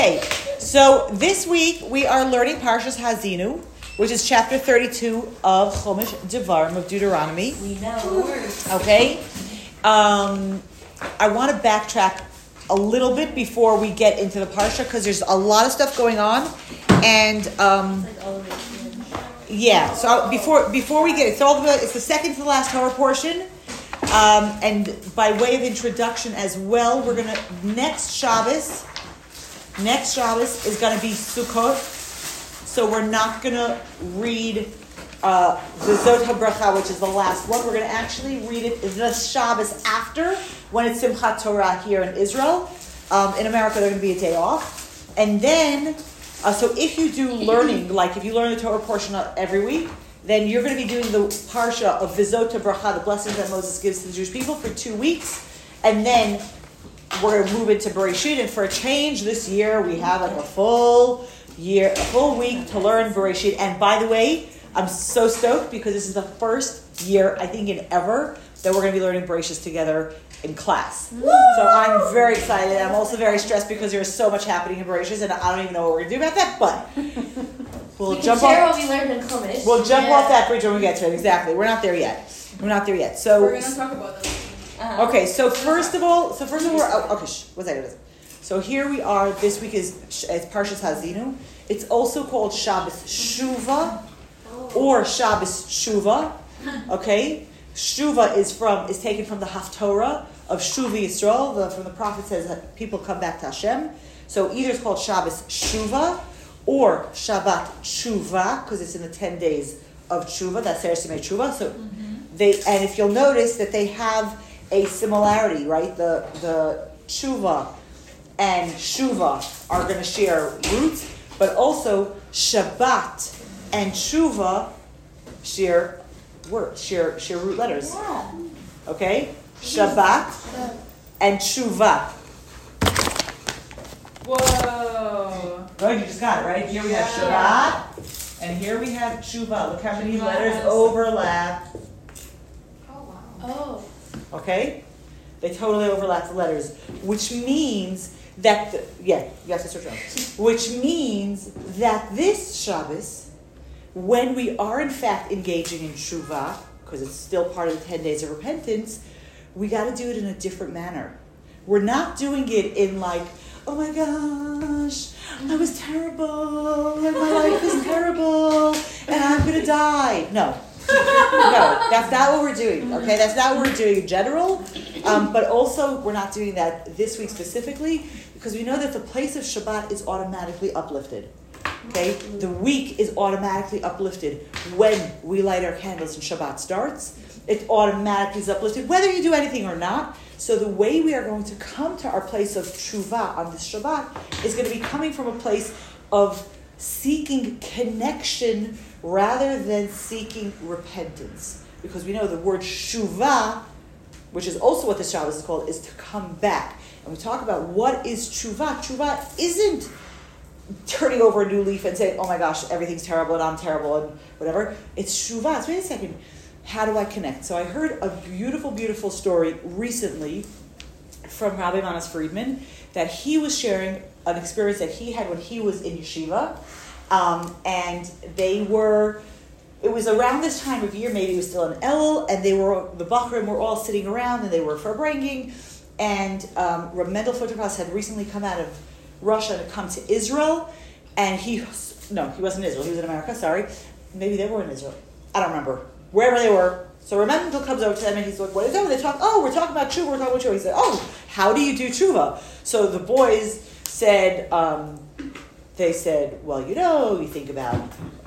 Okay, so this week we are learning Parshas Hazinu, which is chapter 32 of Chumash Devarim of Deuteronomy. We know. Okay, um, I want to backtrack a little bit before we get into the Parsha because there's a lot of stuff going on, and um, Like all of it. yeah. So before before we get it's all the it's the second to the last Torah portion, um, and by way of introduction as well, we're gonna next Shabbos. Next Shabbos is gonna be Sukkot, so we're not gonna read uh, the Zot HaBracha, which is the last one. We're gonna actually read it the Shabbos after when it's Simchat Torah here in Israel. Um, in America, they're gonna be a day off, and then. Uh, so if you do learning, like if you learn the Torah portion every week, then you're going to be doing the parsha of Vizot Bracha, the blessings that Moses gives to the Jewish people for two weeks, and then we're going to move into Bereshit. And for a change this year, we have like a full year, a full week to learn Bereshit. And by the way, I'm so stoked because this is the first year I think in ever that we're going to be learning Bereshit together in class. So I'm very excited. I'm also very stressed because there's so much happening in Bereshit, and I don't even know what we're going to do about that. But we'll we can jump share off. what we learned in Chumash. We'll jump Yeah. off that bridge when we get to it. Exactly. We're not there yet. We're not there yet. So We're gonna talk about those. Uh-huh. okay. So first of all, so first of all, oh, okay. Shh, what's that? So here we are. This week is it's Parshas Hazinu. It's also called Shabbos Shuva or Shabbos Shuva. Okay. Shuva is from is taken from the Haftorah of Shuva Yisrael. The, from the prophet says that people come back to Hashem. So either it's called Shabbos Shuva or Shabbat Shuva because it's in the ten days of Shuva. That's Seres Yemei Shuva. So they and if you'll notice that they have a similarity, right? The the Shuva and Shuva are going to share roots, but also Shabbat and Shuva share words, share share root letters. Yeah. Okay, Shabbat and Shuva. Whoa. Right, you just got it right. Here we have Shabbat, and here we have Shuva. Look how many letters overlap. Oh wow. Oh. Okay, they totally overlap the letters, which means that the, yeah, you have to search on. Which means that this Shabbos, when we are in fact engaging in Shuvah, because it's still part of the ten days of repentance, we got to do it in a different manner. We're not doing it in like, oh my gosh, I was terrible, and my life is terrible, and I'm gonna die. No, no, that's not what we're doing. Okay, that's not what we're doing in general. Um, but also, we're not doing that this week specifically because we know that the place of Shabbat is automatically uplifted. Okay, the week is automatically uplifted when we light our candles and Shabbat starts. It automatically is uplifted, whether you do anything or not. So the way we are going to come to our place of tshuva on this Shabbat is going to be coming from a place of seeking connection rather than seeking repentance. Because we know the word shuva, which is also what the Shabbos is called, is to come back. And we talk about what is tshuva. Tshuva isn't turning over a new leaf and saying, oh my gosh, everything's terrible and I'm terrible and whatever. It's shuva. It's wait a second. How do I connect? So I heard a beautiful, beautiful story recently from Rabbi Manis Friedman that he was sharing an experience that he had when he was in yeshiva. Um, and they were, it was around this time of year, maybe it was still in El, and they were, the Bachrim were all sitting around and they were farbranging. And um, Mendel had recently come out of Russia to come to Israel. And he, no, he wasn't Israel, he was in America, sorry. Maybe they were in Israel. I don't remember. Wherever they were. So Reb Mendel comes over to them and he's like, what is it? They talk, oh, we're talking about tshuva, we're talking about tshuva. He said, oh, how do you do tshuva? So the boys said, um, they said, well, you know, you think about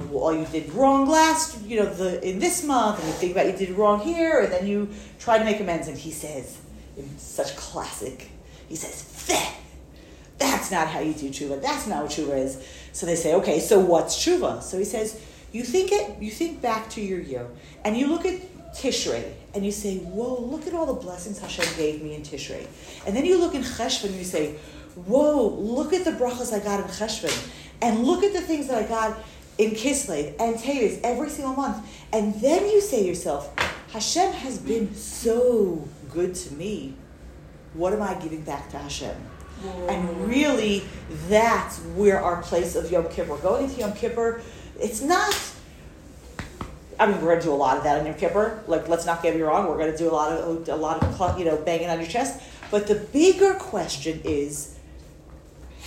well, you did wrong last, you know, the in this month, and you think about you did wrong here, and then you try to make amends. And he says, in such classic, he says, that, that's not how you do tshuva. That's not what tshuva is. So they say, okay, so what's tshuva? So he says, you think it, you think back to your year, and you look at Tishrei, and you say, whoa, look at all the blessings Hashem gave me in Tishrei. And then you look in Cheshvan, and you say, whoa, look at the brachas I got in Cheshvan, and look at the things that I got in Kislev and Teves every single month. And then you say to yourself, Hashem has been so good to me. What am I giving back to Hashem? And really, that's where our place of Yom Kippur. Going into Yom Kippur, it's not. I mean, we're going to do a lot of that on Yom Kippur. Like, let's not get me wrong. We're going to do a lot of a lot of you know banging on your chest. But the bigger question is,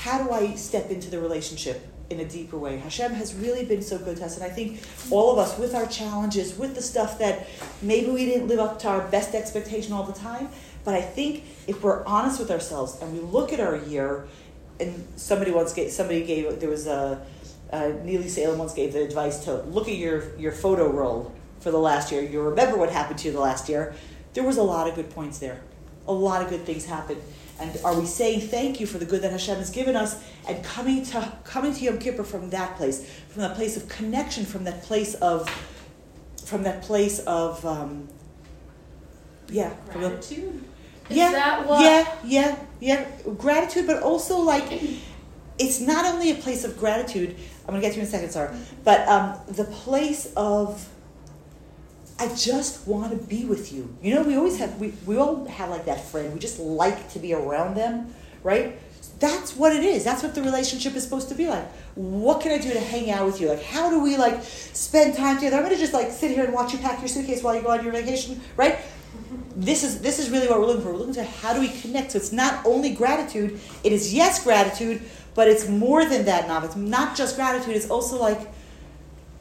how do I step into the relationship in a deeper way? Hashem has really been so good to us, and I think all of us, with our challenges, with the stuff that maybe we didn't live up to our best expectation all the time, but I think if we're honest with ourselves and we look at our year, and somebody once gave somebody gave there was a uh, Neely Salem once gave the advice to look at your your photo roll for the last year. You remember what happened to you the last year. There was a lot of good points there. A lot of good things happen. And are we saying thank you for the good that Hashem has given us and coming to coming to Yom Kippur from that place, from that place of connection, from that place of from that place of um, yeah, the- Gratitude. Is yeah, that what- yeah, yeah, yeah. Gratitude, but also like it's not only a place of gratitude. I'm gonna get to you in a second, sorry, but um, the place of I just want to be with you. You know, we always have we we all have like that friend. We just like to be around them, right? That's what it is. That's what the relationship is supposed to be like. What can I do to hang out with you? Like, how do we like spend time together? I'm gonna just like sit here and watch you pack your suitcase while you go on your vacation, right? this is this is really what we're looking for. We're looking to how do we connect. So it's not only gratitude. It is yes gratitude, but it's more than that. Now it's not just gratitude. It's also like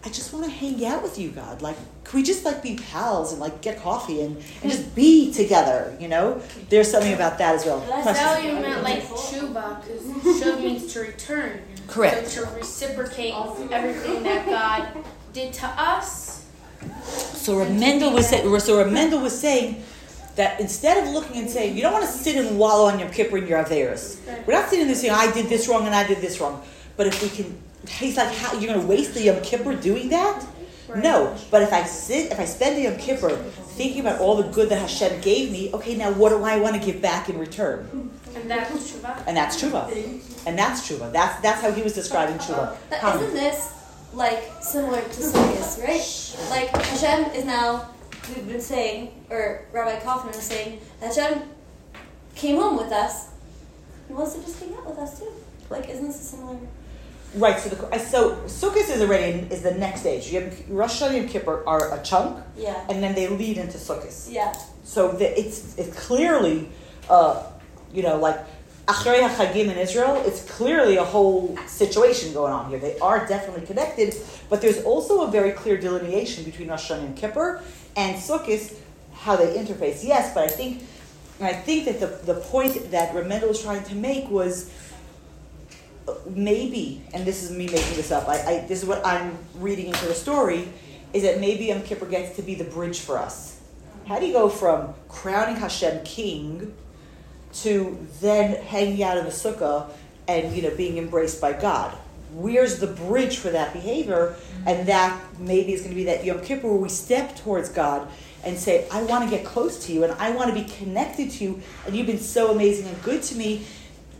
I just want to hang out with you, God. Like, can we just like be pals and like get coffee and, and just be together? You know, there's something about that as well. That's how you meant like tshuva, because tshuva means to return. Correct. So to reciprocate everything that God did to us. So Rav Mendel was saying, so Rav Mendel was saying that instead of looking and saying, you don't want to sit and wallow on your kippur and your averis. We're not sitting there saying, I did this wrong and I did this wrong. But if we can, he's like, how, you're going to waste the Yom Kippur doing that? No. But if I sit, if I spend the Yom Kippur thinking about all the good that Hashem gave me, okay, now what do I want to give back in return? And that's tshuva. And that's tshuva. And that's tshuva. That's that's how he was describing tshuva. But isn't this like similar to Sukkot, right? Like Hashem is now we've been saying, or Rabbi Kaufman is saying, Hashem came home with us. He wants to just hang out with us too. Like, isn't this a similar? Right. So the so Sukkot is already is the next stage. You have Rosh Hashanah and Kippur are a chunk, Yeah. and then they lead into Sukkot. Yeah. So the, it's it's clearly, uh, you know, like Achrei HaChagim in Israel. It's clearly a whole situation going on here. They are definitely connected, but there's also a very clear delineation between Rosh Hashanah and Kippur and Sukkot, how they interface. Yes, but I think, I think that the the point that Reb Mendel was trying to make was uh, maybe, and this is me making this up. I, I this is what I'm reading into the story, is that maybe Yom Kippur gets to be the bridge for us. How do you go from crowning Hashem king to then hanging out in the sukkah and you know being embraced by God? Where's the bridge for that behavior? And that maybe is going to be that Yom Kippur where we step towards God and say, I want to get close to you and I want to be connected to you and you've been so amazing and good to me.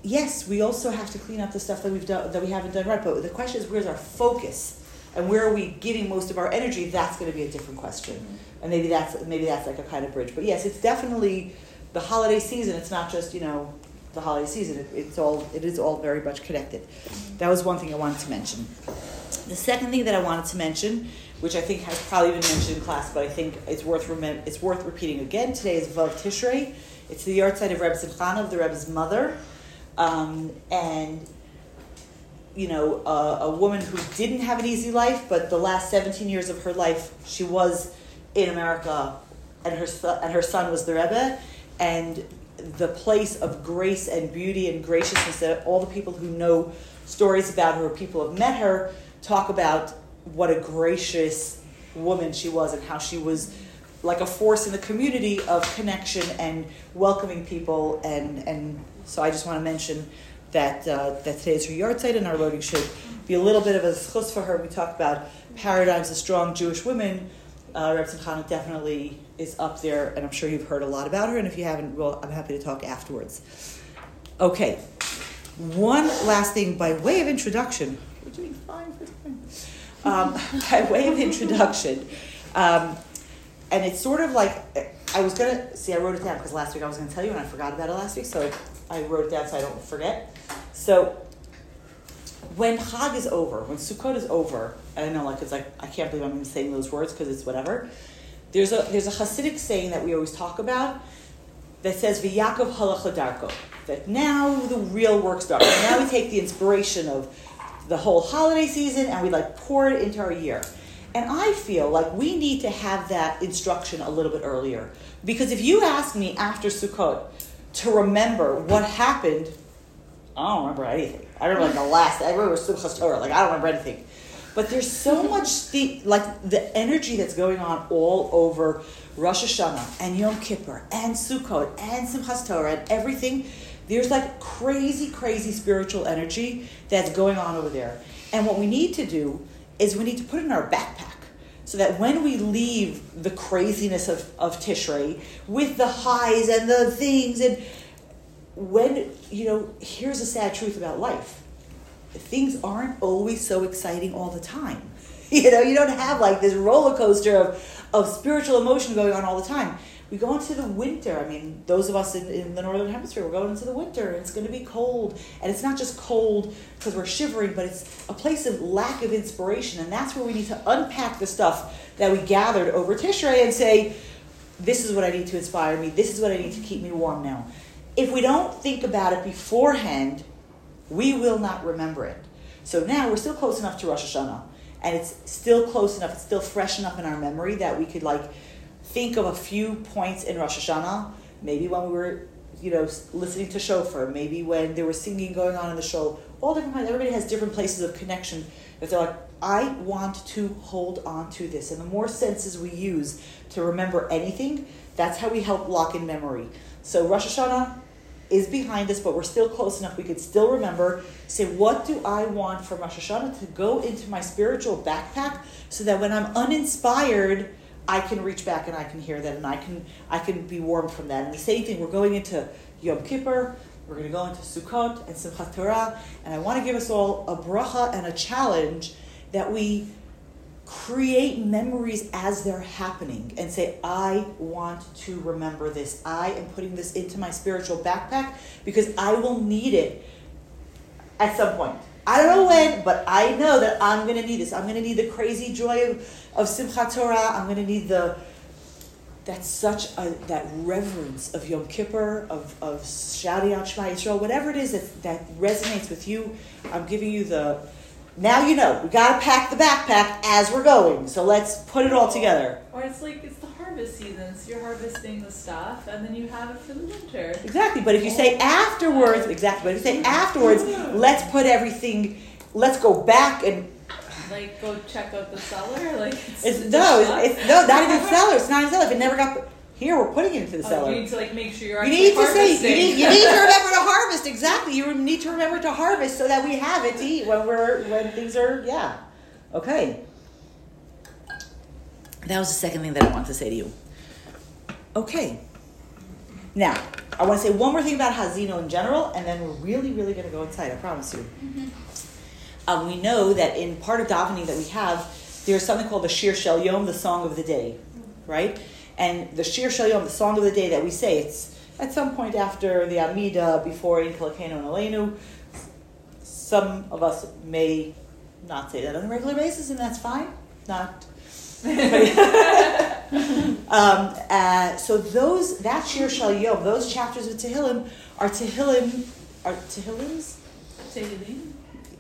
Yes, we also have to clean up the stuff that we've done that we haven't done right. But the question is where's our focus? And where are we giving most of our energy? That's going to be a different question. Mm-hmm. And maybe that's maybe that's like a kind of bridge. But yes, it's definitely the holiday season. It's not just, you know, the holiday season. It, it's all it is all very much connected. Mm-hmm. That was one thing I wanted to mention. The second thing that I wanted to mention, which I think has probably been mentioned in class, but I think it's worth remem- it's worth repeating again today, is Vav Tishrei. It's the yahrzeit of Rebbetzin Chana, of the Rebbe's mother, um, and you know, a, a woman who didn't have an easy life, but the last 17 years of her life, she was in America, and her son, and her son was the Rebbe, and the place of grace and beauty and graciousness that all the people who know stories about her, people have met her, talk about what a gracious woman she was and how she was like a force in the community of connection and welcoming people and and so I just want to mention that uh, that today is her yahrzeit and our voting should be a little bit of a zchus for her. We talk about paradigms of strong Jewish women. Uh, Rebbetzin Chana definitely is up there, and I'm sure you've heard a lot about her. And if you haven't, well, I'm happy to talk afterwards. Okay, one last thing by way of introduction. We're doing fine for time. Um, by way of introduction, um, and it's sort of like I was gonna see. I wrote it down because last week I was gonna tell you, and I forgot about it last week. So I wrote it down so I don't forget. So when Chag is over, when Sukkot is over, I know like it's like I can't believe I'm saying those words because it's whatever. There's a there's a Hasidic saying that we always talk about that says V'Yakov halachadarko. That now the real work starts. now we take the inspiration of the whole holiday season and we like pour it into our year. And I feel like we need to have that instruction a little bit earlier. Because if you ask me after Sukkot to remember what happened, I don't remember anything. I remember like the last, I remember Simchas Torah, like I don't remember anything. But there's so much, the, like the energy that's going on all over Rosh Hashanah and Yom Kippur and Sukkot and Simchas Torah and everything. There's like crazy, crazy spiritual energy that's going on over there. And what we need to do is we need to put it in our backpack so that when we leave the craziness of, of Tishrei with the highs and the things and when you know here's a sad truth about life. Things aren't always so exciting all the time. You know you don't have like this roller coaster of, of spiritual emotion going on all the time we go into the winter. I mean those of us in, in the northern hemisphere we're going into the winter and it's going to be cold. And it's not just cold because we're shivering but it's a place of lack of inspiration. And that's where we need to unpack the stuff that we gathered over tishrei and say this is what i need to inspire me. This is what i need to keep me warm now. If we don't think about it beforehand, we will not remember it. So now we're still close enough to Rosh Hashanah, and it's still close enough, it's still fresh enough in our memory that we could like think of a few points in Rosh Hashanah, maybe when we were, you know, listening to shofar, maybe when there was singing going on in the show, all different kinds. Everybody has different places of connection that they're like, I want to hold on to this. And the more senses we use to remember anything, that's how we help lock in memory. So Rosh Hashanah is behind us, but we're still close enough. We could still remember. Say, what do I want from Rosh Hashanah to go into my spiritual backpack, so that when I'm uninspired, I can reach back and I can hear that, and I can I can be warmed from that. And the same thing, we're going into Yom Kippur. We're going to go into Sukkot and Simchat Torah, and I want to give us all a bracha and a challenge that we create memories as they're happening and say, I want to remember this. I am putting this into my spiritual backpack because I will need it at some point. I don't know when, but I know that I'm going to need this. I'm going to need the crazy joy of, of Simchat Torah. I'm going to need the that's such a that reverence of Yom Kippur, of, of shouting out Shema Yisrael, whatever it is that, that resonates with you. I'm giving you the now you know we got to pack the backpack as we're going. So let's put it all together. Or it's like it's the harvest season, so you're harvesting the stuff, and then you have it for the winter. Exactly. But if you say oh. afterwards, exactly. But if you say mm-hmm. afterwards, let's put everything. Let's go back and Like go check out the cellar. Like it's, it's no, it's, it's no, not even cellar. It's not even cellar. If it never got here, we're putting it into the Oh, cellar. you need to like make sure you're. You need to say you need, you need to remember to harvest exactly. You need to remember to harvest so that we have it to eat when we're when things are yeah. Okay. That was the second thing that I wanted to say to you. Okay. Now I want to say one more thing about Hazino in general, and then we're really, really going to go inside. I promise you. Um, we know that in part of davening that we have, there's something called the Shir Shel Yom, the song of the day, right? And the Shir Shel Yom, the song of the day that we say, it's at some point after the Amida, before Ein Keloheinu and Aleinu. Some of us may not say that on a regular basis, and that's fine. Not. um, uh, so those that Shir Shel Yom, those chapters of Tehillim are Tehillim, are Tehillims Tehillim.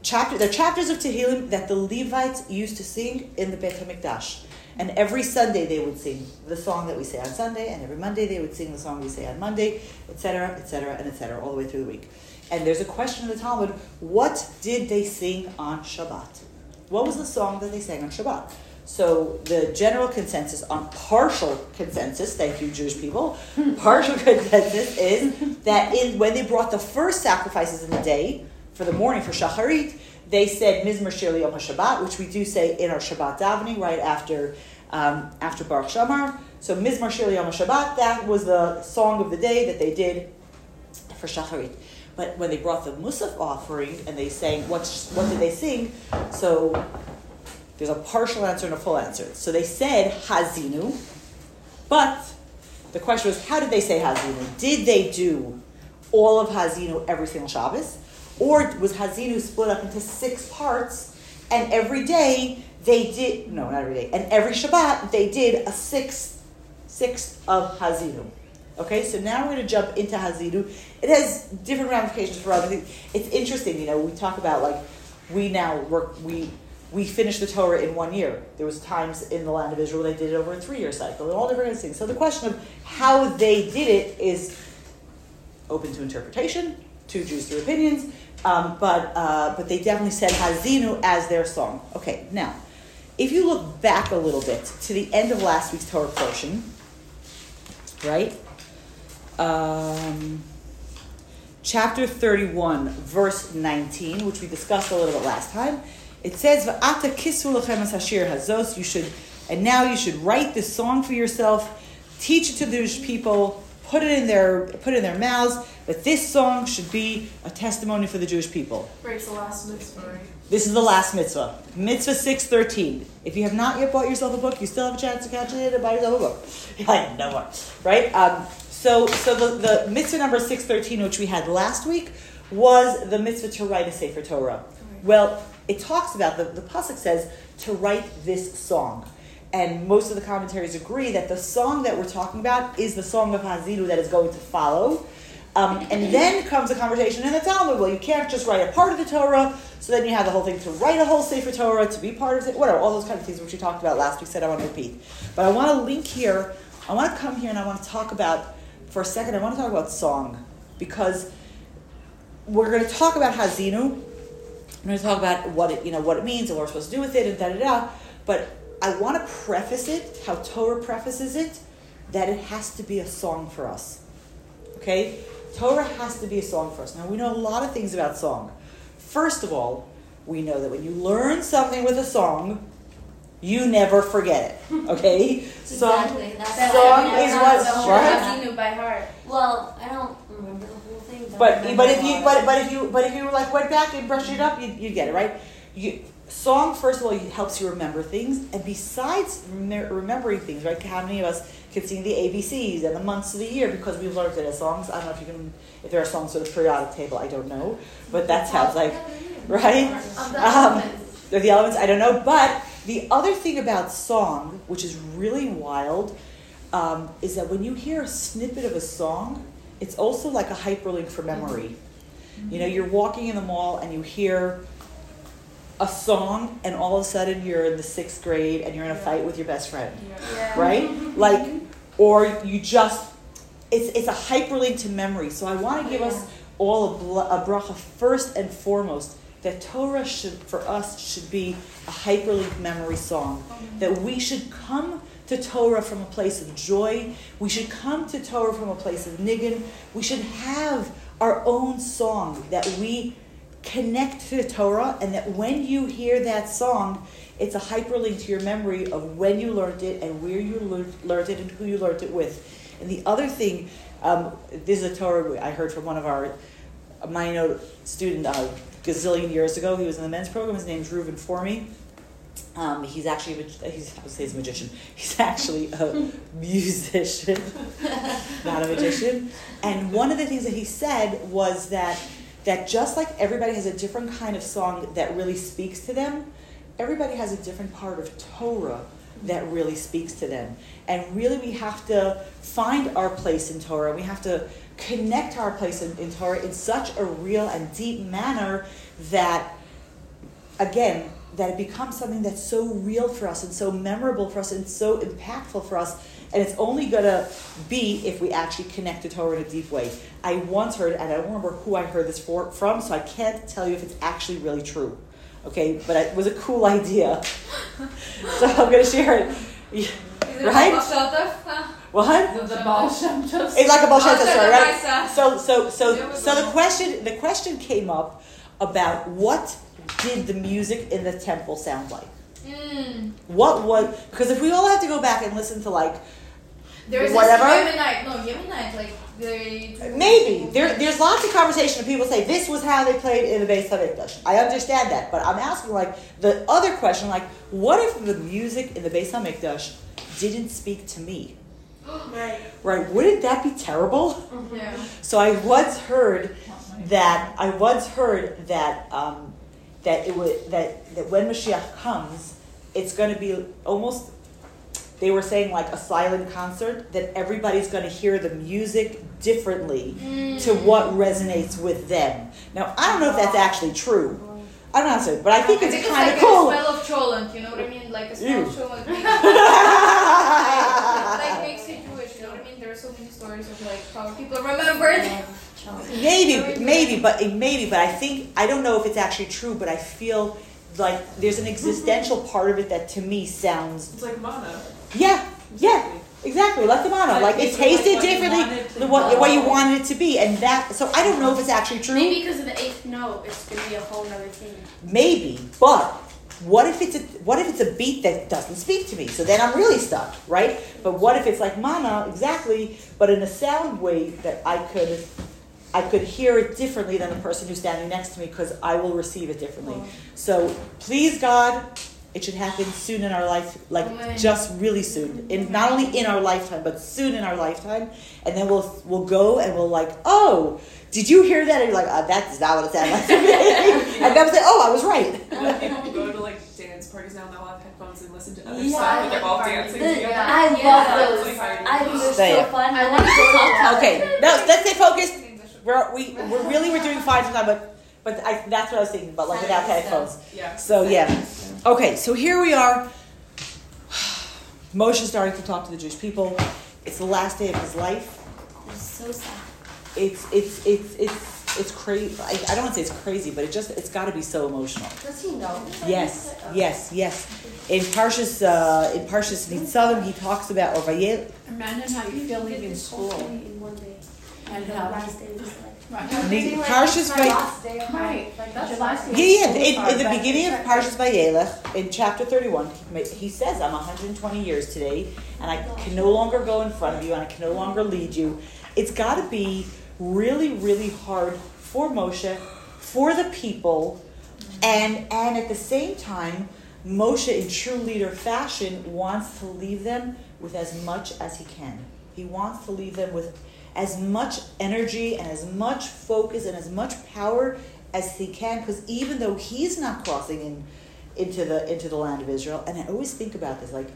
chapter they're chapters of Tehillim that the Levites used to sing in the Beit Hamikdash. And every Sunday they would sing the song that we say on Sunday, and every Monday they would sing the song we say on Monday, etc., etc., and etc., all the way through the week. And there's a question in the Talmud: What did they sing on Shabbat? What was the song that they sang on Shabbat? So the general consensus on partial consensus, thank you Jewish people, partial consensus is that in when they brought the first sacrifices in the day for the morning for Shacharit, they said Mizmor Shir Yom HaShabbat, which we do say in our Shabbat davening right after um, after Baruch She'amar. So Mizmor Shir Yom HaShabbat, that was the song of the day that they did for Shacharit. But when they brought the Musaf offering and they sang, what, what did they sing? So there's a partial answer and a full answer. So they said Hazinu, but the question was, how did they say Hazinu? Did they do all of Hazinu every single Shabbos, or was Hazinu split up into six parts, and every day they did no, not every day, and every Shabbat they did a sixth sixth of Hazinu. Okay, so now we're going to jump into Hazinu. It has different ramifications for other things. It's interesting, you know. We talk about like we now work we we finished the Torah in one year. There was times in the land of Israel they did it over a three year cycle, and all different things. So the question of how they did it is open to interpretation. Two Jews, three opinions. Um, but uh, but they definitely said Hazinu as their song. Okay, now if you look back a little bit to the end of last week's Torah portion, right? Um, chapter 31, verse 19, which we discussed a little bit last time. It says, V'ata kisu lechem es hashir hazos. You should, and now you should write this song for yourself, teach it to the Jewish people, put it in their put it in their mouths. That this song should be a testimony for the Jewish people. Breaks the last mitzvah, right? This is the last mitzvah. Mitzvah 613. If you have not yet bought yourself a book, you still have a chance to catch it and buy yourself a book. I no more. Right? Um, so so the, the mitzvah number 613, which we had last week, was the mitzvah to write a Sefer Torah. Well, it talks about, the, the Pasuk says, to write this song. And most of the commentaries agree that the song that we're talking about is the song of Hazinu that is going to follow. Um, and then comes a conversation in the Talmud. Well, you can't just write a part of the Torah, so then you have the whole thing to write a whole Sefer Torah, to be part of it, whatever, all those kind of things which we talked about last week, said I want to repeat. But I want to link here, I want to come here and I want to talk about, for a second, I want to talk about song. Because we're going to talk about Hazinu. I'm going to talk about what it, you know, what it means and what we're supposed to do with it and da da da. But I want to preface it, how Torah prefaces it, that it has to be a song for us. Okay? Torah has to be a song for us. Now, we know a lot of things about song. First of all, we know that when you learn something with a song, you never forget it. Okay? Song, Exactly. That's That's Song is never what- know what? that. Hazinu by heart. Well, I don't remember the whole thing. I But but if you but, but if you but if you like went back and brushed it up, you you get it right. You, song first of all helps you remember things, and besides remem- remembering things, right? How many of us can sing the ABCs and the months of the year because we've learned it as songs? I don't know if you can if there are songs for the periodic table. I don't know, but that sounds like right. Um, They're the elements, I don't know. But the other thing about song, which is really wild, um, is that when you hear a snippet of a song, it's also like a hyperlink for memory. Mm-hmm. You know, you're walking in the mall and you hear a song, and all of a sudden you're in the sixth grade and you're in a fight with your best friend Yeah. right? Mm-hmm. Like, or you just, it's, it's a hyperlink to memory. So I want to give us all a, a bracha first and foremost that Torah should, for us, should be a hyperlink memory song. Mm-hmm. That we should come to Torah from a place of joy. We should come to Torah from a place of niggin. We should have our own song that we connect to the Torah, and that when you hear that song, it's a hyperlink to your memory of when you learned it and where you learned, it and who you learned it with. And the other thing, um, this is a Torah I heard from one of our Mayanot student uh, gazillion years ago. He was in the men's program. His name's Reuven Formy. Um, he's actually a, he's I would say he's a magician. He's actually a musician, not a magician. And one of the things that he said was that that just like everybody has a different kind of song that really speaks to them, everybody has a different part of Torah that really speaks to them. And really, we have to find our place in Torah. We have to connect our place in, in Torah in such a real and deep manner that, again, that it becomes something that's so real for us and so memorable for us and so impactful for us. And it's only going to be if we actually connect to Torah in a deep way. I once heard, and I don't remember who I heard this for, from, so I can't tell you if it's actually really true. Okay, but it was a cool idea. so I'm going to share it. Right? What? The, the Baal Shem It's like a Baal Shem story, right? So, so, so, so the question, the question came up about what did the music in the temple sound like? Mm. What was because if we all have to go back and listen to like There's Whatever. this Yemenite, no Yemenite, like they. maybe there, there's lots of conversation of people say this was how they played in the Beis Hamikdash. I understand that, but I'm asking like the other question, like what if the music in the Beis Hamikdash didn't speak to me? Right. Right? Wouldn't that be terrible? Yeah. So I once heard that I once heard that um, that it would that that when Mashiach comes, it's going to be almost. They were saying like a silent concert that everybody's going to hear the music differently to mm. what resonates with them. Now I don't know if that's actually true. I don't know, how to- but I think it's it's kind like of cool. a smell of cholent, you know what I mean? Like a smell Ew. of cholent. makes- like, like makes you Jewish, you know what I mean? There are so many stories of like how people remembered. Maybe, maybe, but maybe, but I think I don't know if it's actually true, but I feel like there's an existential part of it that to me sounds It's like manna. yeah, yeah, exactly, like the mono, Like like it it's tasted like differently than what what you wanted it to be, and that. So I don't know if it's actually true. Maybe because of the eighth note, it's gonna be a whole other thing. Maybe, but what if it's a what if it's a beat that doesn't speak to me? So then I'm really stuck, right? But what if it's like manna exactly, but in a sound way that I could I could hear it differently than the person who's standing next to me because I will receive it differently. So please God, it should happen soon in our life, like Amen. just really soon. In not only in our lifetime, but soon in our lifetime. And then we'll we'll go and we'll like, oh, did you hear that? And you're like, uh, that's not what it sounded like to me. and then say, oh, I was right. You know, people go to like dance parties now and they'll have headphones and listen to other Yeah, stuff, I but they're all parties. dancing The- together. I love Yeah, those. that's I think they're so fun. I want to go to Okay, no, let's stay focused. We're, we, we're really, we're doing fine for time, but, but I, that's what I was thinking about, like without Silence, headphones. Yeah. So, yeah. Okay, so here we are. Moshe starting to talk to the Jewish people. It's the last day of his life. It's so sad. It's, it's, it's, it's, it's crazy. I, I don't want to say it's crazy, but it just, it's got to be so emotional. Does he know? Yes, yes, yes. In Parshas, uh, in Parshas Nitzavim, he talks about, or Vayel, Imagine how you feel leaving school in one day. And uh, The last day of his life. Parshas Vay- Right, like last Yeah, yeah. In, in the beginning of Parshas Vayelech, in chapter 31, he he says, I'm 120 years today, and I can no longer go in front of you, and I can no longer lead you. It's got to be really, really hard for Moshe, for the people, and, and at the same time, Moshe, in true leader fashion, wants to leave them with as much as he can. He wants to leave them with as much energy and as much focus and as much power as he can, because even though he's not crossing in into the into the land of Israel, and I always think about this, like,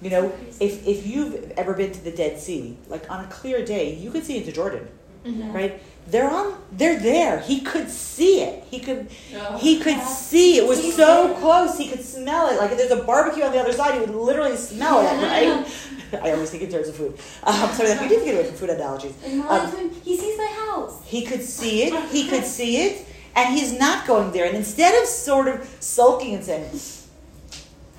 you know, if if you've ever been to the Dead Sea, like on a clear day, you could see into Jordan, mm-hmm. right? They're on, they're there. He could see it. He could, oh, he could see it was so close. He could smell it. Like if there's a barbecue on the other side, he would literally smell it, right? I always think in terms of food. Um, sorry, we need to get away from food analogies. Um, he sees my house. he could see it. He could see it, and he's not going there. And instead of sort of sulking and saying,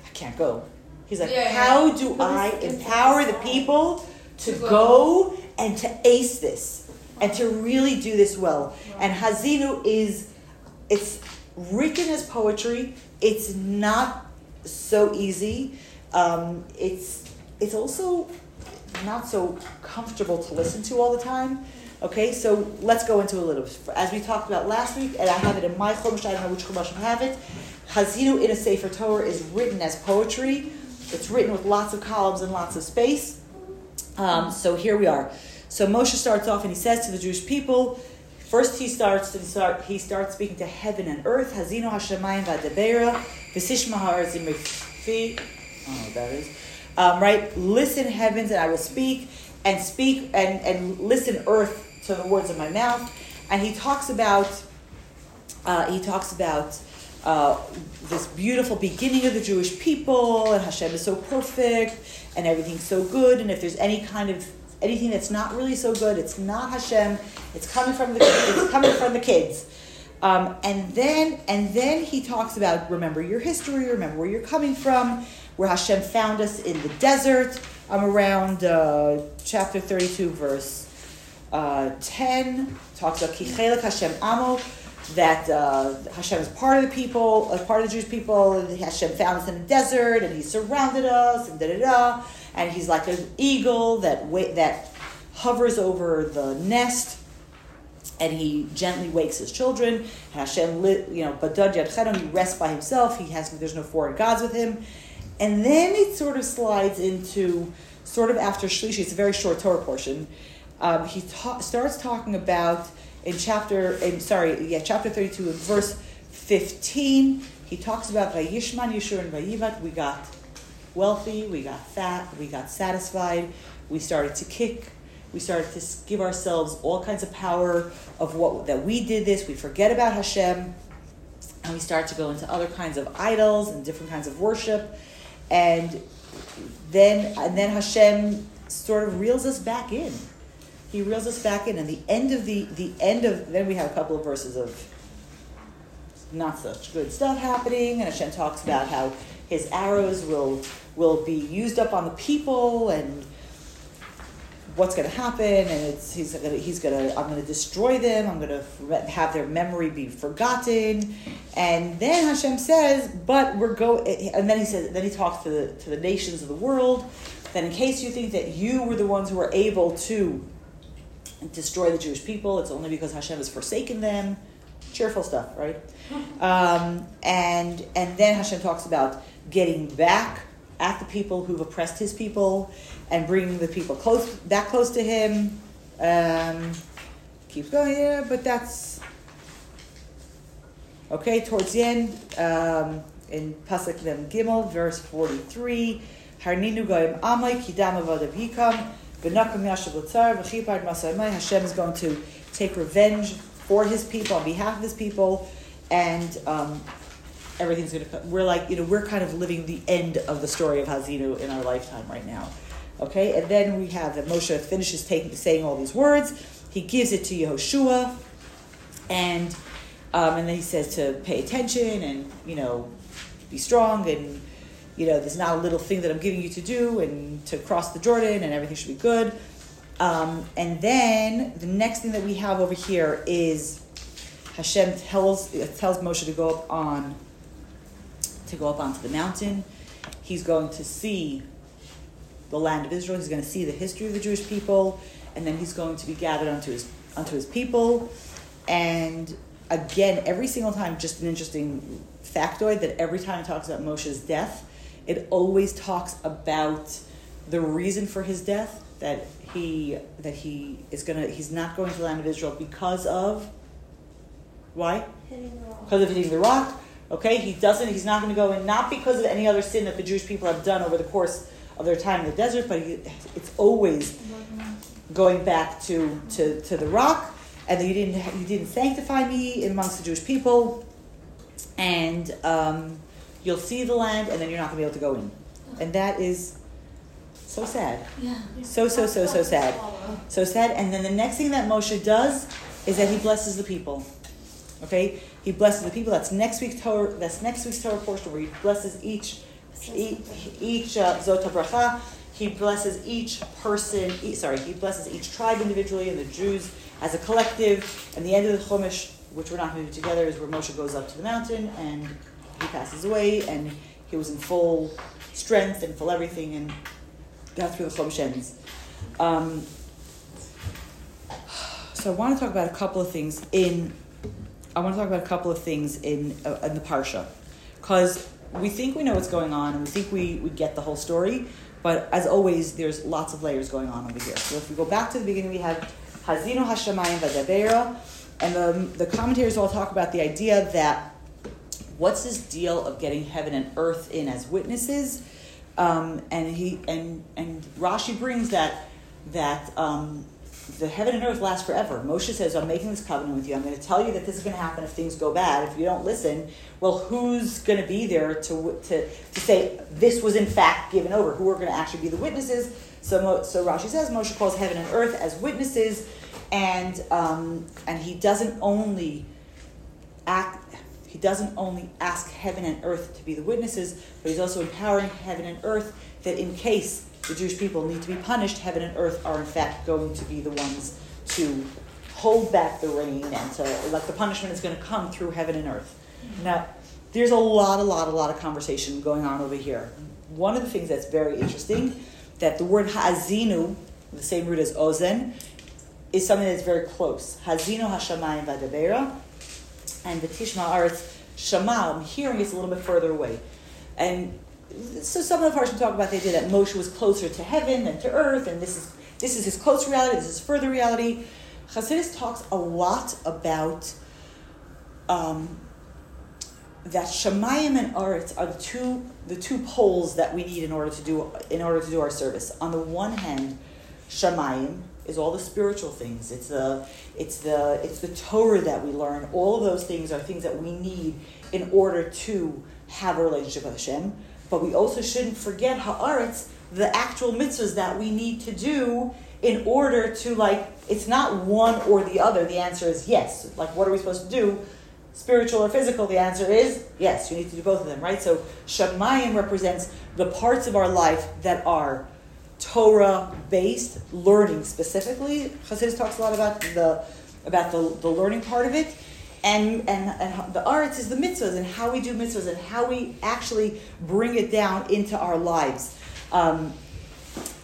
"I can't go," he's like, Yeah, yeah. "How do But I empower the people to go. and to ace this and to really do this well?" And Hazinu is it's written as poetry. It's not so easy. Um, it's it's also not so comfortable to listen to all the time. Okay, so let's go into a little. As we talked about last week, and I have it in my chumash. I don't know which chumash I have it. Hazinu in a Sefer Torah is written as poetry. It's written with lots of columns and lots of space. Um, so here we are. So Moshe starts off and he says to the Jewish people, first he starts to start he starts speaking to heaven and earth. Hazino Hashemayim v'adabera v'sishma know what that is. Um, right? Listen heavens and I will speak and speak and, and listen earth to the words of my mouth. And he talks about uh, he talks about uh, this beautiful beginning of the Jewish people, and Hashem is so perfect, and everything's so good. And if there's any kind of anything that's not really so good, it's not Hashem. It's coming from the it's coming from the kids. Um, and then and then he talks about remember your history, remember where you're coming from, where Hashem found us in the desert. I'm around uh, chapter 32, verse uh, 10 talks about Kichelek Hashem Amo, that uh, Hashem is part of the people, uh, part of the Jewish people. Hashem found us in the desert, and He surrounded us, and da da da. And He's like an eagle that wa- that hovers over the nest, and He gently wakes His children. And Hashem, you know, Badad Yad Chedon, He rests by Himself. He has there's no foreign gods with Him. And then it sort of slides into sort of after Shlishi, it's a very short Torah portion. Um, he ta- starts talking about in chapter, in, sorry, yeah, chapter 32, in verse 15, he talks about Vayishman Yeshurun Vayivat. We got wealthy, we got fat, we got satisfied, we started to kick, we started to give ourselves all kinds of power of what that we did this. We forget about Hashem, and we start to go into other kinds of idols and different kinds of worship, and then and then Hashem sort of reels us back in. He reels us back in, and the end of the the end of then we have a couple of verses of not such good stuff happening, and Hashem talks about how his arrows will will be used up on the people and what's going to happen and it's he's going to he's going to I'm going to destroy them I'm going to have their memory be forgotten. And then Hashem says but we're go and then he says then he talks to the to the nations of the world that in case you think that you were the ones who were able to destroy the Jewish people it's only because Hashem has forsaken them. Cheerful stuff right? Um, and and then Hashem talks about getting back at the people who've oppressed his people and bringing the people close back close to him. Um, keeps going here, but that's okay. Towards the end, um, in pasuk Mem Gimel, verse forty-three, Harninu goyim amay kidam avodav yikam v'nakam yashav l'tzar v'chipad masayimai. Hashem is going to take revenge for his people on behalf of his people, and um, everything's going to. We're like you know we're kind of living the end of the story of Hazinu in our lifetime right now. Okay, and then we have that Moshe finishes taking saying all these words. He gives it to Yehoshua, and um, and then he says to pay attention and you know be strong and you know there's not a little thing that I'm giving you to do and to cross the Jordan and everything should be good. Um, and then the next thing that we have over here is Hashem tells tells Moshe to go up on to go up onto the mountain. He's going to see the land of Israel. He's going to see the history of the Jewish people, and then he's going to be gathered unto his unto his people. And again, every single time, just an interesting factoid that every time it talks about Moshe's death, it always talks about the reason for his death. That he that he is gonna he's not going to the land of Israel because of why? Hitting the wall. because of hitting the rock. Okay, he doesn't. He's not going to go in not because of any other sin that the Jewish people have done over the course of their time in the desert, but he, it's always going back to, to, to the rock, and you didn't you didn't sanctify me amongst the Jewish people, and um, you'll see the land, and then you're not going to be able to go in, and that is so sad. Yeah. So so so so sad. So sad. And then the next thing that Moshe does is that he blesses the people. Okay, he blesses the people. That's next week's Torah. That's next week's Torah portion where he blesses each each, each uh. He blesses each person. Sorry, he blesses each tribe individually and the Jews as a collective. And the end of the Chumash, which we're not going to do together, is where Moshe goes up to the mountain and he passes away, and he was in full strength and full everything, and that's where the Chumash ends. Um, so I want to talk about a couple of things in. I want to talk about a couple of things in uh, in the parsha, because we think we know what's going on and we think we, we get the whole story, but as always, there's lots of layers going on over here. So if we go back to the beginning, we have Hazino Hashemayim Vadabera, and the, the commentators all talk about the idea that what's this deal of getting heaven and earth in as witnesses? Um, and he and and Rashi brings that that um, the heaven and earth last forever. Moshe says, "I'm making this covenant with you. I'm going to tell you that this is going to happen if things go bad. If you don't listen, well, who's going to be there to to to say this was in fact given over? Who are going to actually be the witnesses?" So so Rashi says Moshe calls heaven and earth as witnesses, and um, and he doesn't only act he doesn't only ask heaven and earth to be the witnesses, but he's also empowering heaven and earth that in case the Jewish people need to be punished, heaven and earth are in fact going to be the ones to hold back the rain and to like the punishment is going to come through heaven and earth. Now, there's a lot, a lot, a lot of conversation going on over here. One of the things that's very interesting that the word hazinu, the same root as ozen, is something that's very close. Hazino hashamayim vadabera, and the tishma aretz shama. Hearing it's a little bit further away, and so some of the Meforshim talk about the idea that Moshe was closer to heaven than to earth, and this is this is his close reality, this is further reality. Chassidus talks a lot about um, that Shemayim and Aretz are the two the two poles that we need in order to do in order to do our service. On the one hand, Shemayim is all the spiritual things. It's the it's the it's the Torah that we learn. All of those things are things that we need in order to have a relationship with Hashem. But we also shouldn't forget Haaretz, the actual mitzvahs that we need to do in order to like it's not one or the other. The answer is yes. Like what are we supposed to do? Spiritual or physical? The answer is yes. You need to do both of them, right? So Shemayim represents the parts of our life that are Torah based learning specifically. Chassidus talks a lot about the about the, the learning part of it. And, and, and the aretz is the mitzvahs and how we do mitzvahs and how we actually bring it down into our lives. Um,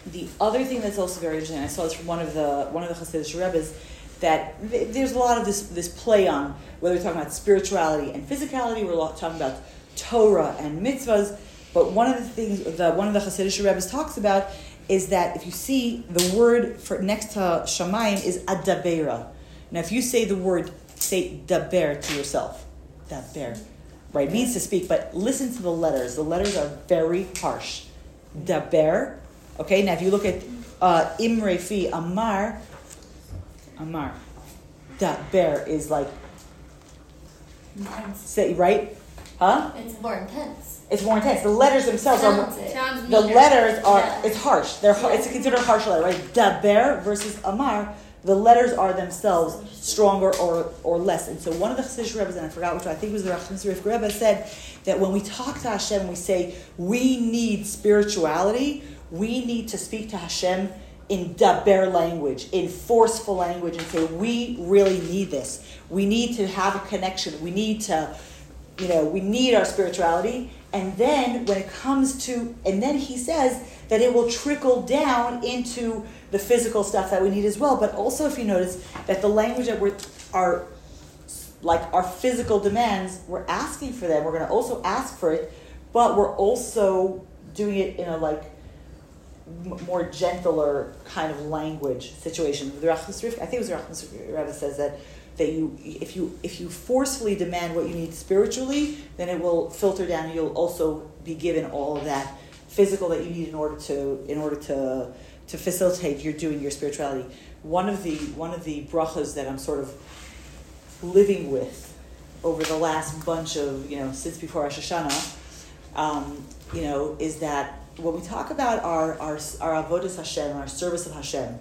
the other thing that's also very interesting, I saw this from one of the one of the Hasidic Rebbe's, that th- there's a lot of this this play on whether we're talking about spirituality and physicality, we're talking about Torah and mitzvahs. But one of the things that one of the Hasidic Rebbe's talks about is that if you see the word for next to Shamayim is adabera. Now, if you say the word, say daber to yourself, daber, right? It means to speak, but listen to the letters. The letters are very harsh. Daber, okay. Now, if you look at uh, Imre fi Amar, Amar, daber is like Intense. say right, huh? It's more intense. It's more intense. The letters themselves are. Sounds it. Sounds The letters are, Yeah. it's harsh. They're, har- it's considered a harsh letter, right? Daber versus Amar, the letters are themselves stronger or, or less. And so one of the Chassidish Rebbe's, and I forgot which one, I think it was the Rachman Sarif Rebbe, said that when we talk to Hashem, we say, we need spirituality, we need to speak to Hashem in Daber language, in forceful language, and say, we really need this. We need to have a connection. We need to you know, we need our spirituality. And then when it comes to, and then he says that it will trickle down into the physical stuff that we need as well. But also, if you notice that the language that we're, our, like our physical demands, we're asking for them. We're going to also ask for it, but we're also doing it in a like more gentler kind of language situation. The Sarif- I think it was Rachman Rebbe says that that you if you if you forcefully demand what you need spiritually, then it will filter down. and You'll also be given all of that physical that you need in order to in order to to facilitate your doing your spirituality. One of the one of the brachas that I'm sort of living with over the last bunch of you know since before Rosh Hashanah, um, you know, is that when we talk about our our our avodas Hashem, our service of Hashem,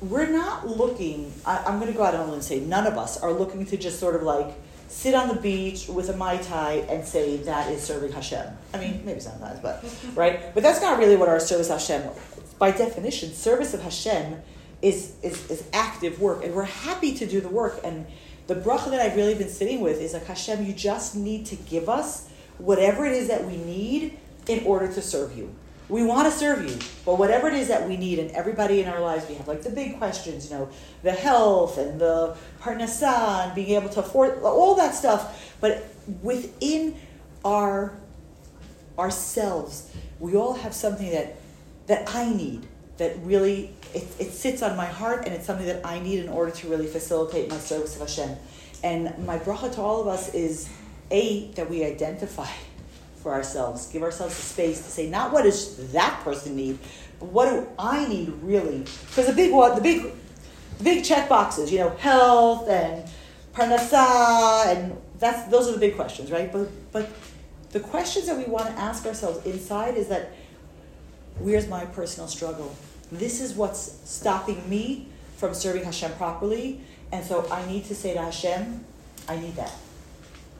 we're not looking. I, I'm going to go out on a limb and say none of us are looking to just sort of like sit on the beach with a mai tai and say that is serving Hashem. I mean, maybe sometimes, but right. But that's not really what our service Hashem. By definition, service of Hashem is is is active work, and we're happy to do the work. And the bracha that I've really been sitting with is like Hashem. You just need to give us whatever it is that we need in order to serve you. We want to serve you, but whatever it is that we need, and everybody in our lives, we have like the big questions, you know, the health and the parnasa and being able to afford all that stuff. But within our ourselves, we all have something that that I need that really it, it sits on my heart and it's something that I need in order to really facilitate my service of Hashem. And my bracha to all of us is a that we identify for ourselves, give ourselves the space to say not what does that person need, but what do I need really? Because the big one, the big, the big check boxes, you know, health and parnasa, and that's those are the big questions, right? But but the questions that we want to ask ourselves inside is that where's my personal struggle? This is what's stopping me from serving Hashem properly, and so I need to say to Hashem, I need that.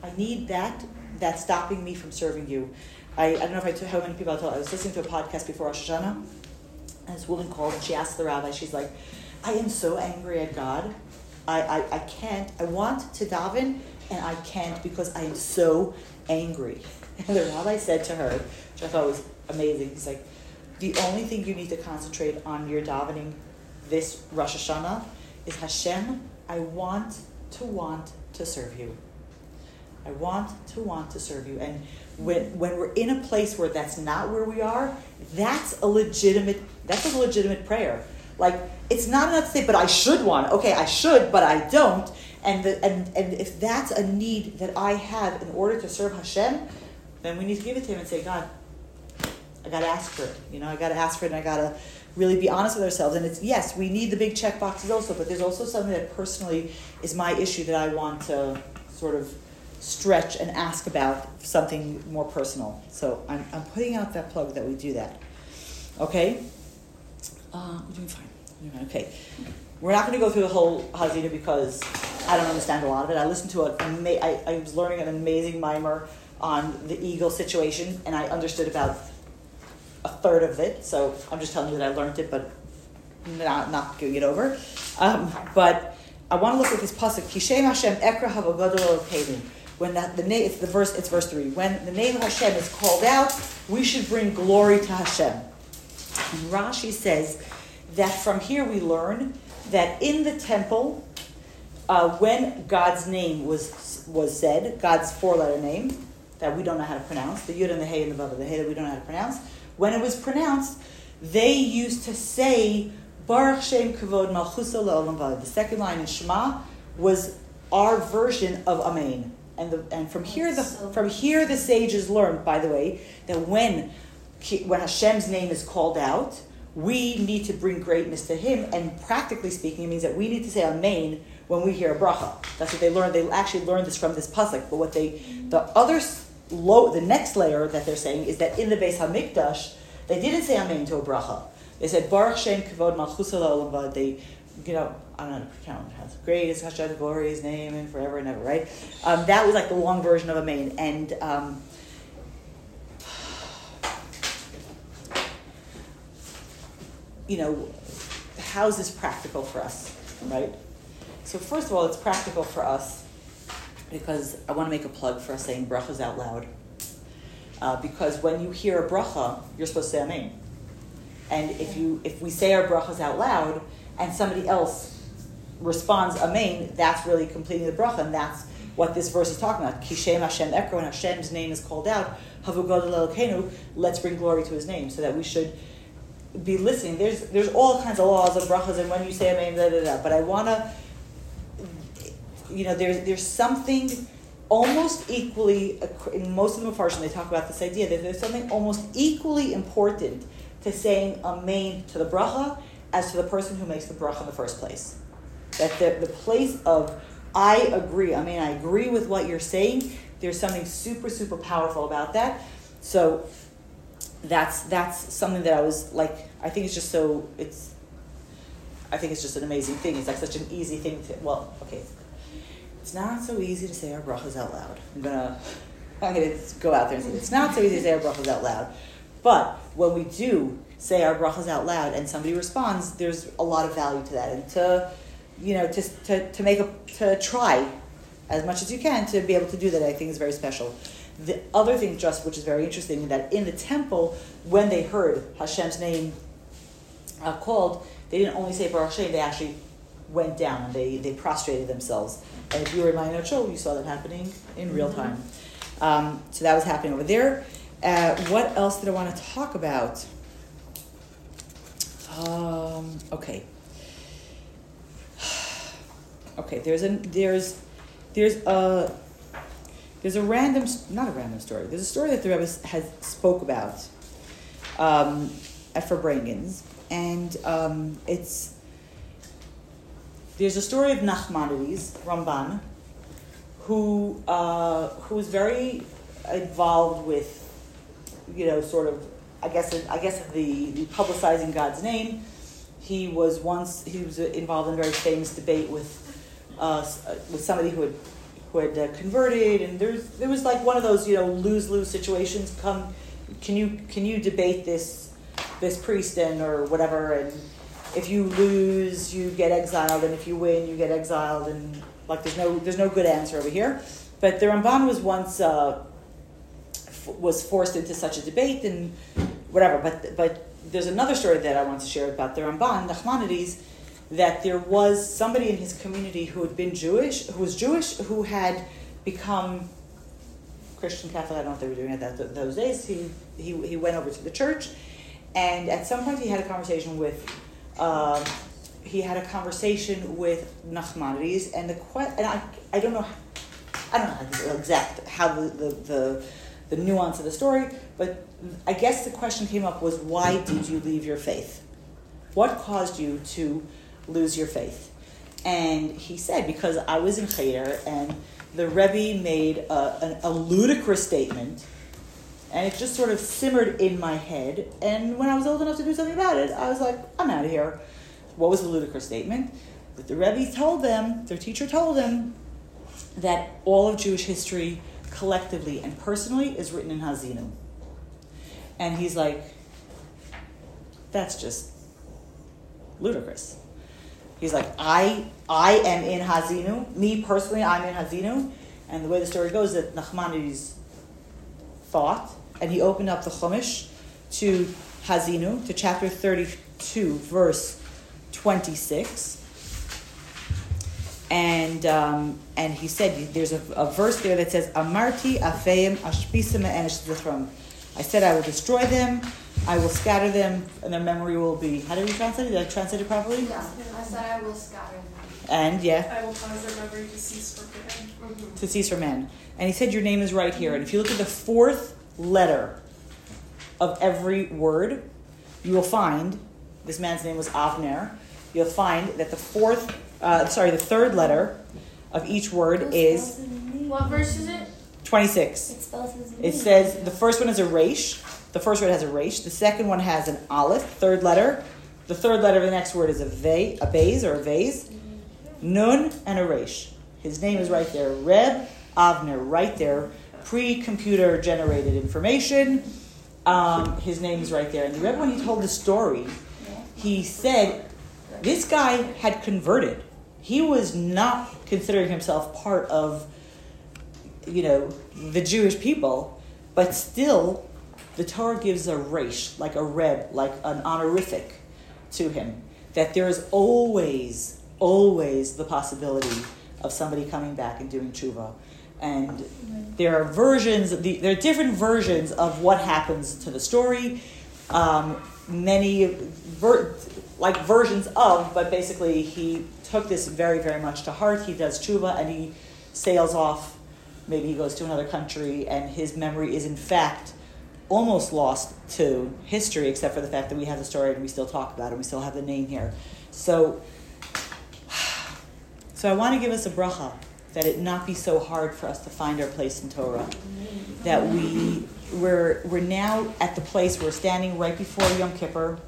I need that. That's stopping me from serving you. I, I don't know if I told how many people I told. I was listening to a podcast before Rosh Hashanah, and this woman called and she asked the rabbi. She's like, "I am so angry at God. I, I, I can't. I want to daven, and I can't because I am so angry." And the rabbi said to her, which I thought was amazing. He's like, "The only thing you need to concentrate on your davening this Rosh Hashanah is Hashem. I want to want to serve you." I want to want to serve you. And when when we're in a place where that's not where we are, that's a legitimate that's a legitimate prayer. Like it's not enough to say, but I should want. Okay, I should, but I don't. And the, and and if that's a need that I have in order to serve Hashem, then we need to give it to Him and say, God, I got to ask for it. You know, I got to ask for it, and I got to really be honest with ourselves. And it's yes, we need the big check boxes also, but there's also something that personally is my issue that I want to sort of stretch and ask about something more personal. So I'm, I'm putting out that plug that we do that. Okay? Uh, we're doing fine. Doing. Okay. We're not going to go through the whole Hazinu because I don't understand a lot of it. I listened to a, ama- I, I was learning an amazing mimer on the eagle situation, and I understood about a third of it. So I'm just telling you that I learned it, but not not going it over. Um, but I want to look at this pasuk. Kishem Hashem Ekra Havagadol. When the, the name, it's the verse, it's verse three. When the name of Hashem is called out, we should bring glory to Hashem. And Rashi says that from here we learn that in the temple, uh, when God's name was was said, God's four-letter name that we don't know how to pronounce, the Yud and the Hey and the Vav, the Hey that we don't know how to pronounce, when it was pronounced, they used to say Baruch Shem Kavod Malchusa Le'olam. The second line in Shema was our version of Amen. And, the, and from here, the, from here, the sages learned, by the way, that when when Hashem's name is called out, we need to bring greatness to Him. And practically speaking, it means that we need to say Amen when we hear a bracha. That's what they learned. They actually learned this from this pasuk. But what they, the other low, the next layer that they're saying is that in the Beis Hamikdash, they didn't say Amen to a bracha. They said Baruch Shem Kavod Malchus They, you know, I don't know how. Great is Hashem's glory, His name, and forever and ever. Right? Um, that was like the long version of Amen, and. Um, you know, how is this practical for us, right? So first of all, it's practical for us because I want to make a plug for us saying brachas out loud. Uh, because when you hear a bracha, you're supposed to say amen. And if you if we say our brachas out loud and somebody else responds amen, that's really completing the bracha, and that's what this verse is talking about. Kishem Hashem Ekro, when Hashem's name is called out, let's bring glory to His name, so that we should be listening. There's there's all kinds of laws of brachas, and when you say amen, da da da. But I want to, you know, there's there's something almost equally in most of the Meforshim they talk about this idea that there's something almost equally important to saying amen to the bracha as to the person who makes the bracha in the first place. That the, the place of I agree, I mean I agree with what you're saying. There's something super super powerful about that. So that's that's something that I was like. I think it's just so it's. I think it's just an amazing thing. It's like such an easy thing to. Well, okay, it's not so easy to say our brachas out loud. I'm gonna. I'm gonna go out there and say it's not so easy to say our brachas out loud, but when we do say our brachas out loud and somebody responds, there's a lot of value to that, and to, you know, to to, to make a to try as much as you can to be able to do that. I think is very special. The other thing, just which is very interesting, that in the temple, when they heard Hashem's name uh, called, they didn't only say Baruch Shem, they actually went down and they, they prostrated themselves. And if you were in my Shul, you saw that happening in real Mm-hmm. time. Um, so that was happening over there. Uh, what else did I want to talk about? Um, okay. Okay, there's a there's there's a there's a random not a random story. There's a story that the Rebbe has spoke about um, at Farbrengens, and um, it's there's a story of Nachmanides Ramban, who uh, who was very involved with you know sort of I guess I guess the, the publicizing God's name. He was once he was involved in a very famous debate with uh, with somebody who had who had uh, converted, and there's there was like one of those you know lose lose situations. Come, can you can you debate this this priest and or whatever? And if you lose, you get exiled, and if you win, you get exiled, and like there's no there's no good answer over here. But the Ramban was once uh, f- was forced into such a debate and whatever. But but there's another story that I want to share about the Ramban, the Nachmanides, that there was somebody in his community who had been Jewish, who was Jewish, who had become Christian Catholic. I don't know if they were doing it that those days. He, he he went over to the church, and at some point he had a conversation with. Um, he had a conversation with Nachmanides, and the and I, I don't know, I don't know how exact how the, the, the the nuance of the story, but I guess the question came up was why did you leave your faith? What caused you to lose your faith? And he said because I was in Cheder and the Rebbe made a, a, a ludicrous statement, and it just sort of simmered in my head. And when I was old enough to do something about it, I was like, I'm out of here. What was the ludicrous statement? That the Rebbe told them, their teacher told them, that all of Jewish history collectively and personally is written in Hazinu. And he's like, that's just ludicrous. He's like, I I am in Hazinu. Me personally, I'm in Hazinu. And the way the story goes that Nachmanides thought, and he opened up the Chumash to Hazinu, to chapter 32, verse 26. And um, and he said, there's a, a verse there that says, Amarti afeim ashpisam zichram. I said, I will destroy them, I will scatter them, and their memory will be. How do we translate it? Did I translate it properly? Yeah. I said I will scatter them. And yeah, I will cause their memory to cease for good. to cease from men. And he said, Your name is right here. And if you look at the fourth letter of every word, you will find this man's name was Avner. You'll find that the fourth, uh, sorry, the third letter of each word is What verse is it? 26. It spells his name. It says the first one is a resh. The first word has a resh. The second one has an aleph, third letter. The third letter of the next word is a ve, a bays or a vase. Nun and a resh. His name is right there. Reb Avner, right there. Pre-computer generated information. Um, his name is right there. And the Rebbe, when he told the story, he said this guy had converted. He was not considering himself part of you know, the Jewish people, but still, the Torah gives a resh, like a reb, like an honorific to him. That there is always, always the possibility of somebody coming back and doing tshuva. And there are versions, the, there are different versions of what happens to the story. Um, many, ver, like versions of, but basically he took this very, very much to heart. He does tshuva and he sails off maybe he goes to another country and his memory is in fact almost lost to history except for the fact that we have the story and we still talk about it and we still have the name here so so i want to give us a bracha that it not be so hard for us to find our place in torah that we we're we're now at the place we're standing right before yom kippur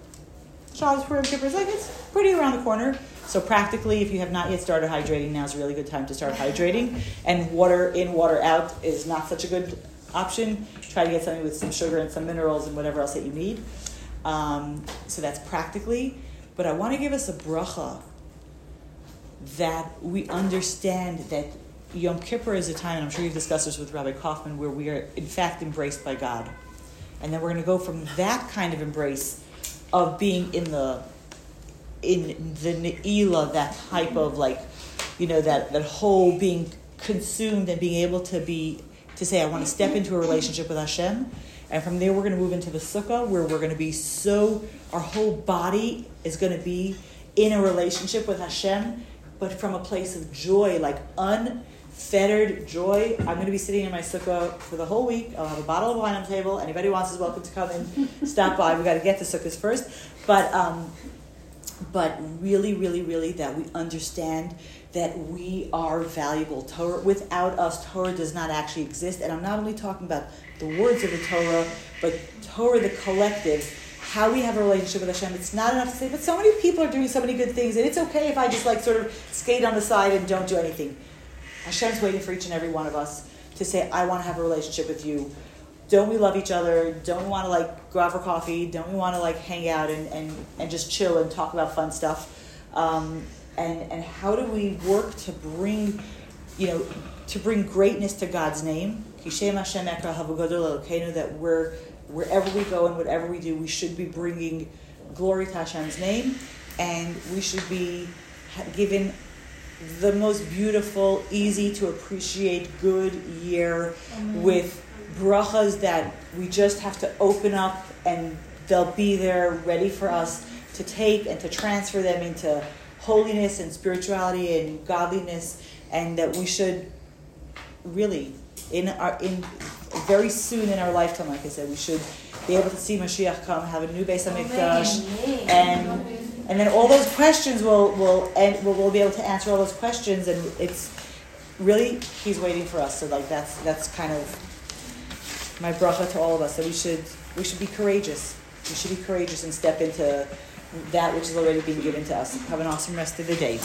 Shabbos for Yom Kippur is like it's pretty around the corner. So practically, if you have not yet started hydrating, now is a really good time to start hydrating. And water in, water out is not such a good option. Try to get something with some sugar and some minerals and whatever else that you need. Um, so that's practically. But I want to give us a bracha that we understand that Yom Kippur is a time, and I'm sure you've discussed this with Rabbi Kaufman, where we are in fact embraced by God. And then we're going to go from that kind of embrace of being in the in the ne'ilah, that type of like, you know, that that whole being consumed and being able to be to say, I want to step into a relationship with Hashem, and from there we're going to move into the sukkah, where we're going to be so our whole body is going to be in a relationship with Hashem, but from a place of joy, like unfettered joy. I'm going to be sitting in my sukkah for the whole week. I'll have a bottle of wine on the table. Anybody wants is welcome to come and stop by. We've got to get the sukkahs first, but um, but really, really, really that we understand that we are valuable. Torah without us, Torah does not actually exist. And I'm not only talking about the words of the Torah, but Torah, the collective. How we have a relationship with Hashem. It's not enough to say, but so many people are doing so many good things, and it's okay if I just like sort of skate on the side and don't do anything. Hashem's waiting for each and every one of us to say, I want to have a relationship with you. Don't we love each other? Don't we want to like go out for coffee? Don't we want to like hang out and, and, and just chill and talk about fun stuff? Um, and, and how do we work to bring, you know, to bring greatness to God's name? Kishem Hashem Ekra Havagodol Elokeinu, That we're, wherever we go and whatever we do, we should be bringing glory to Hashem's name, and we should be given the most beautiful, easy to appreciate good year with brachas that we just have to open up and they'll be there ready for us to take and to transfer them into holiness and spirituality and godliness and that we should really in our in very soon in our lifetime like I said we should be able to see Mashiach come have a new base Beis Hamikdash and and then all those questions will will and we'll, we'll be able to answer all those questions and it's really he's waiting for us so like that's that's kind of my bracha to all of us that we should we should be courageous. We should be courageous and step into that which has already been given to us have an awesome rest of the day.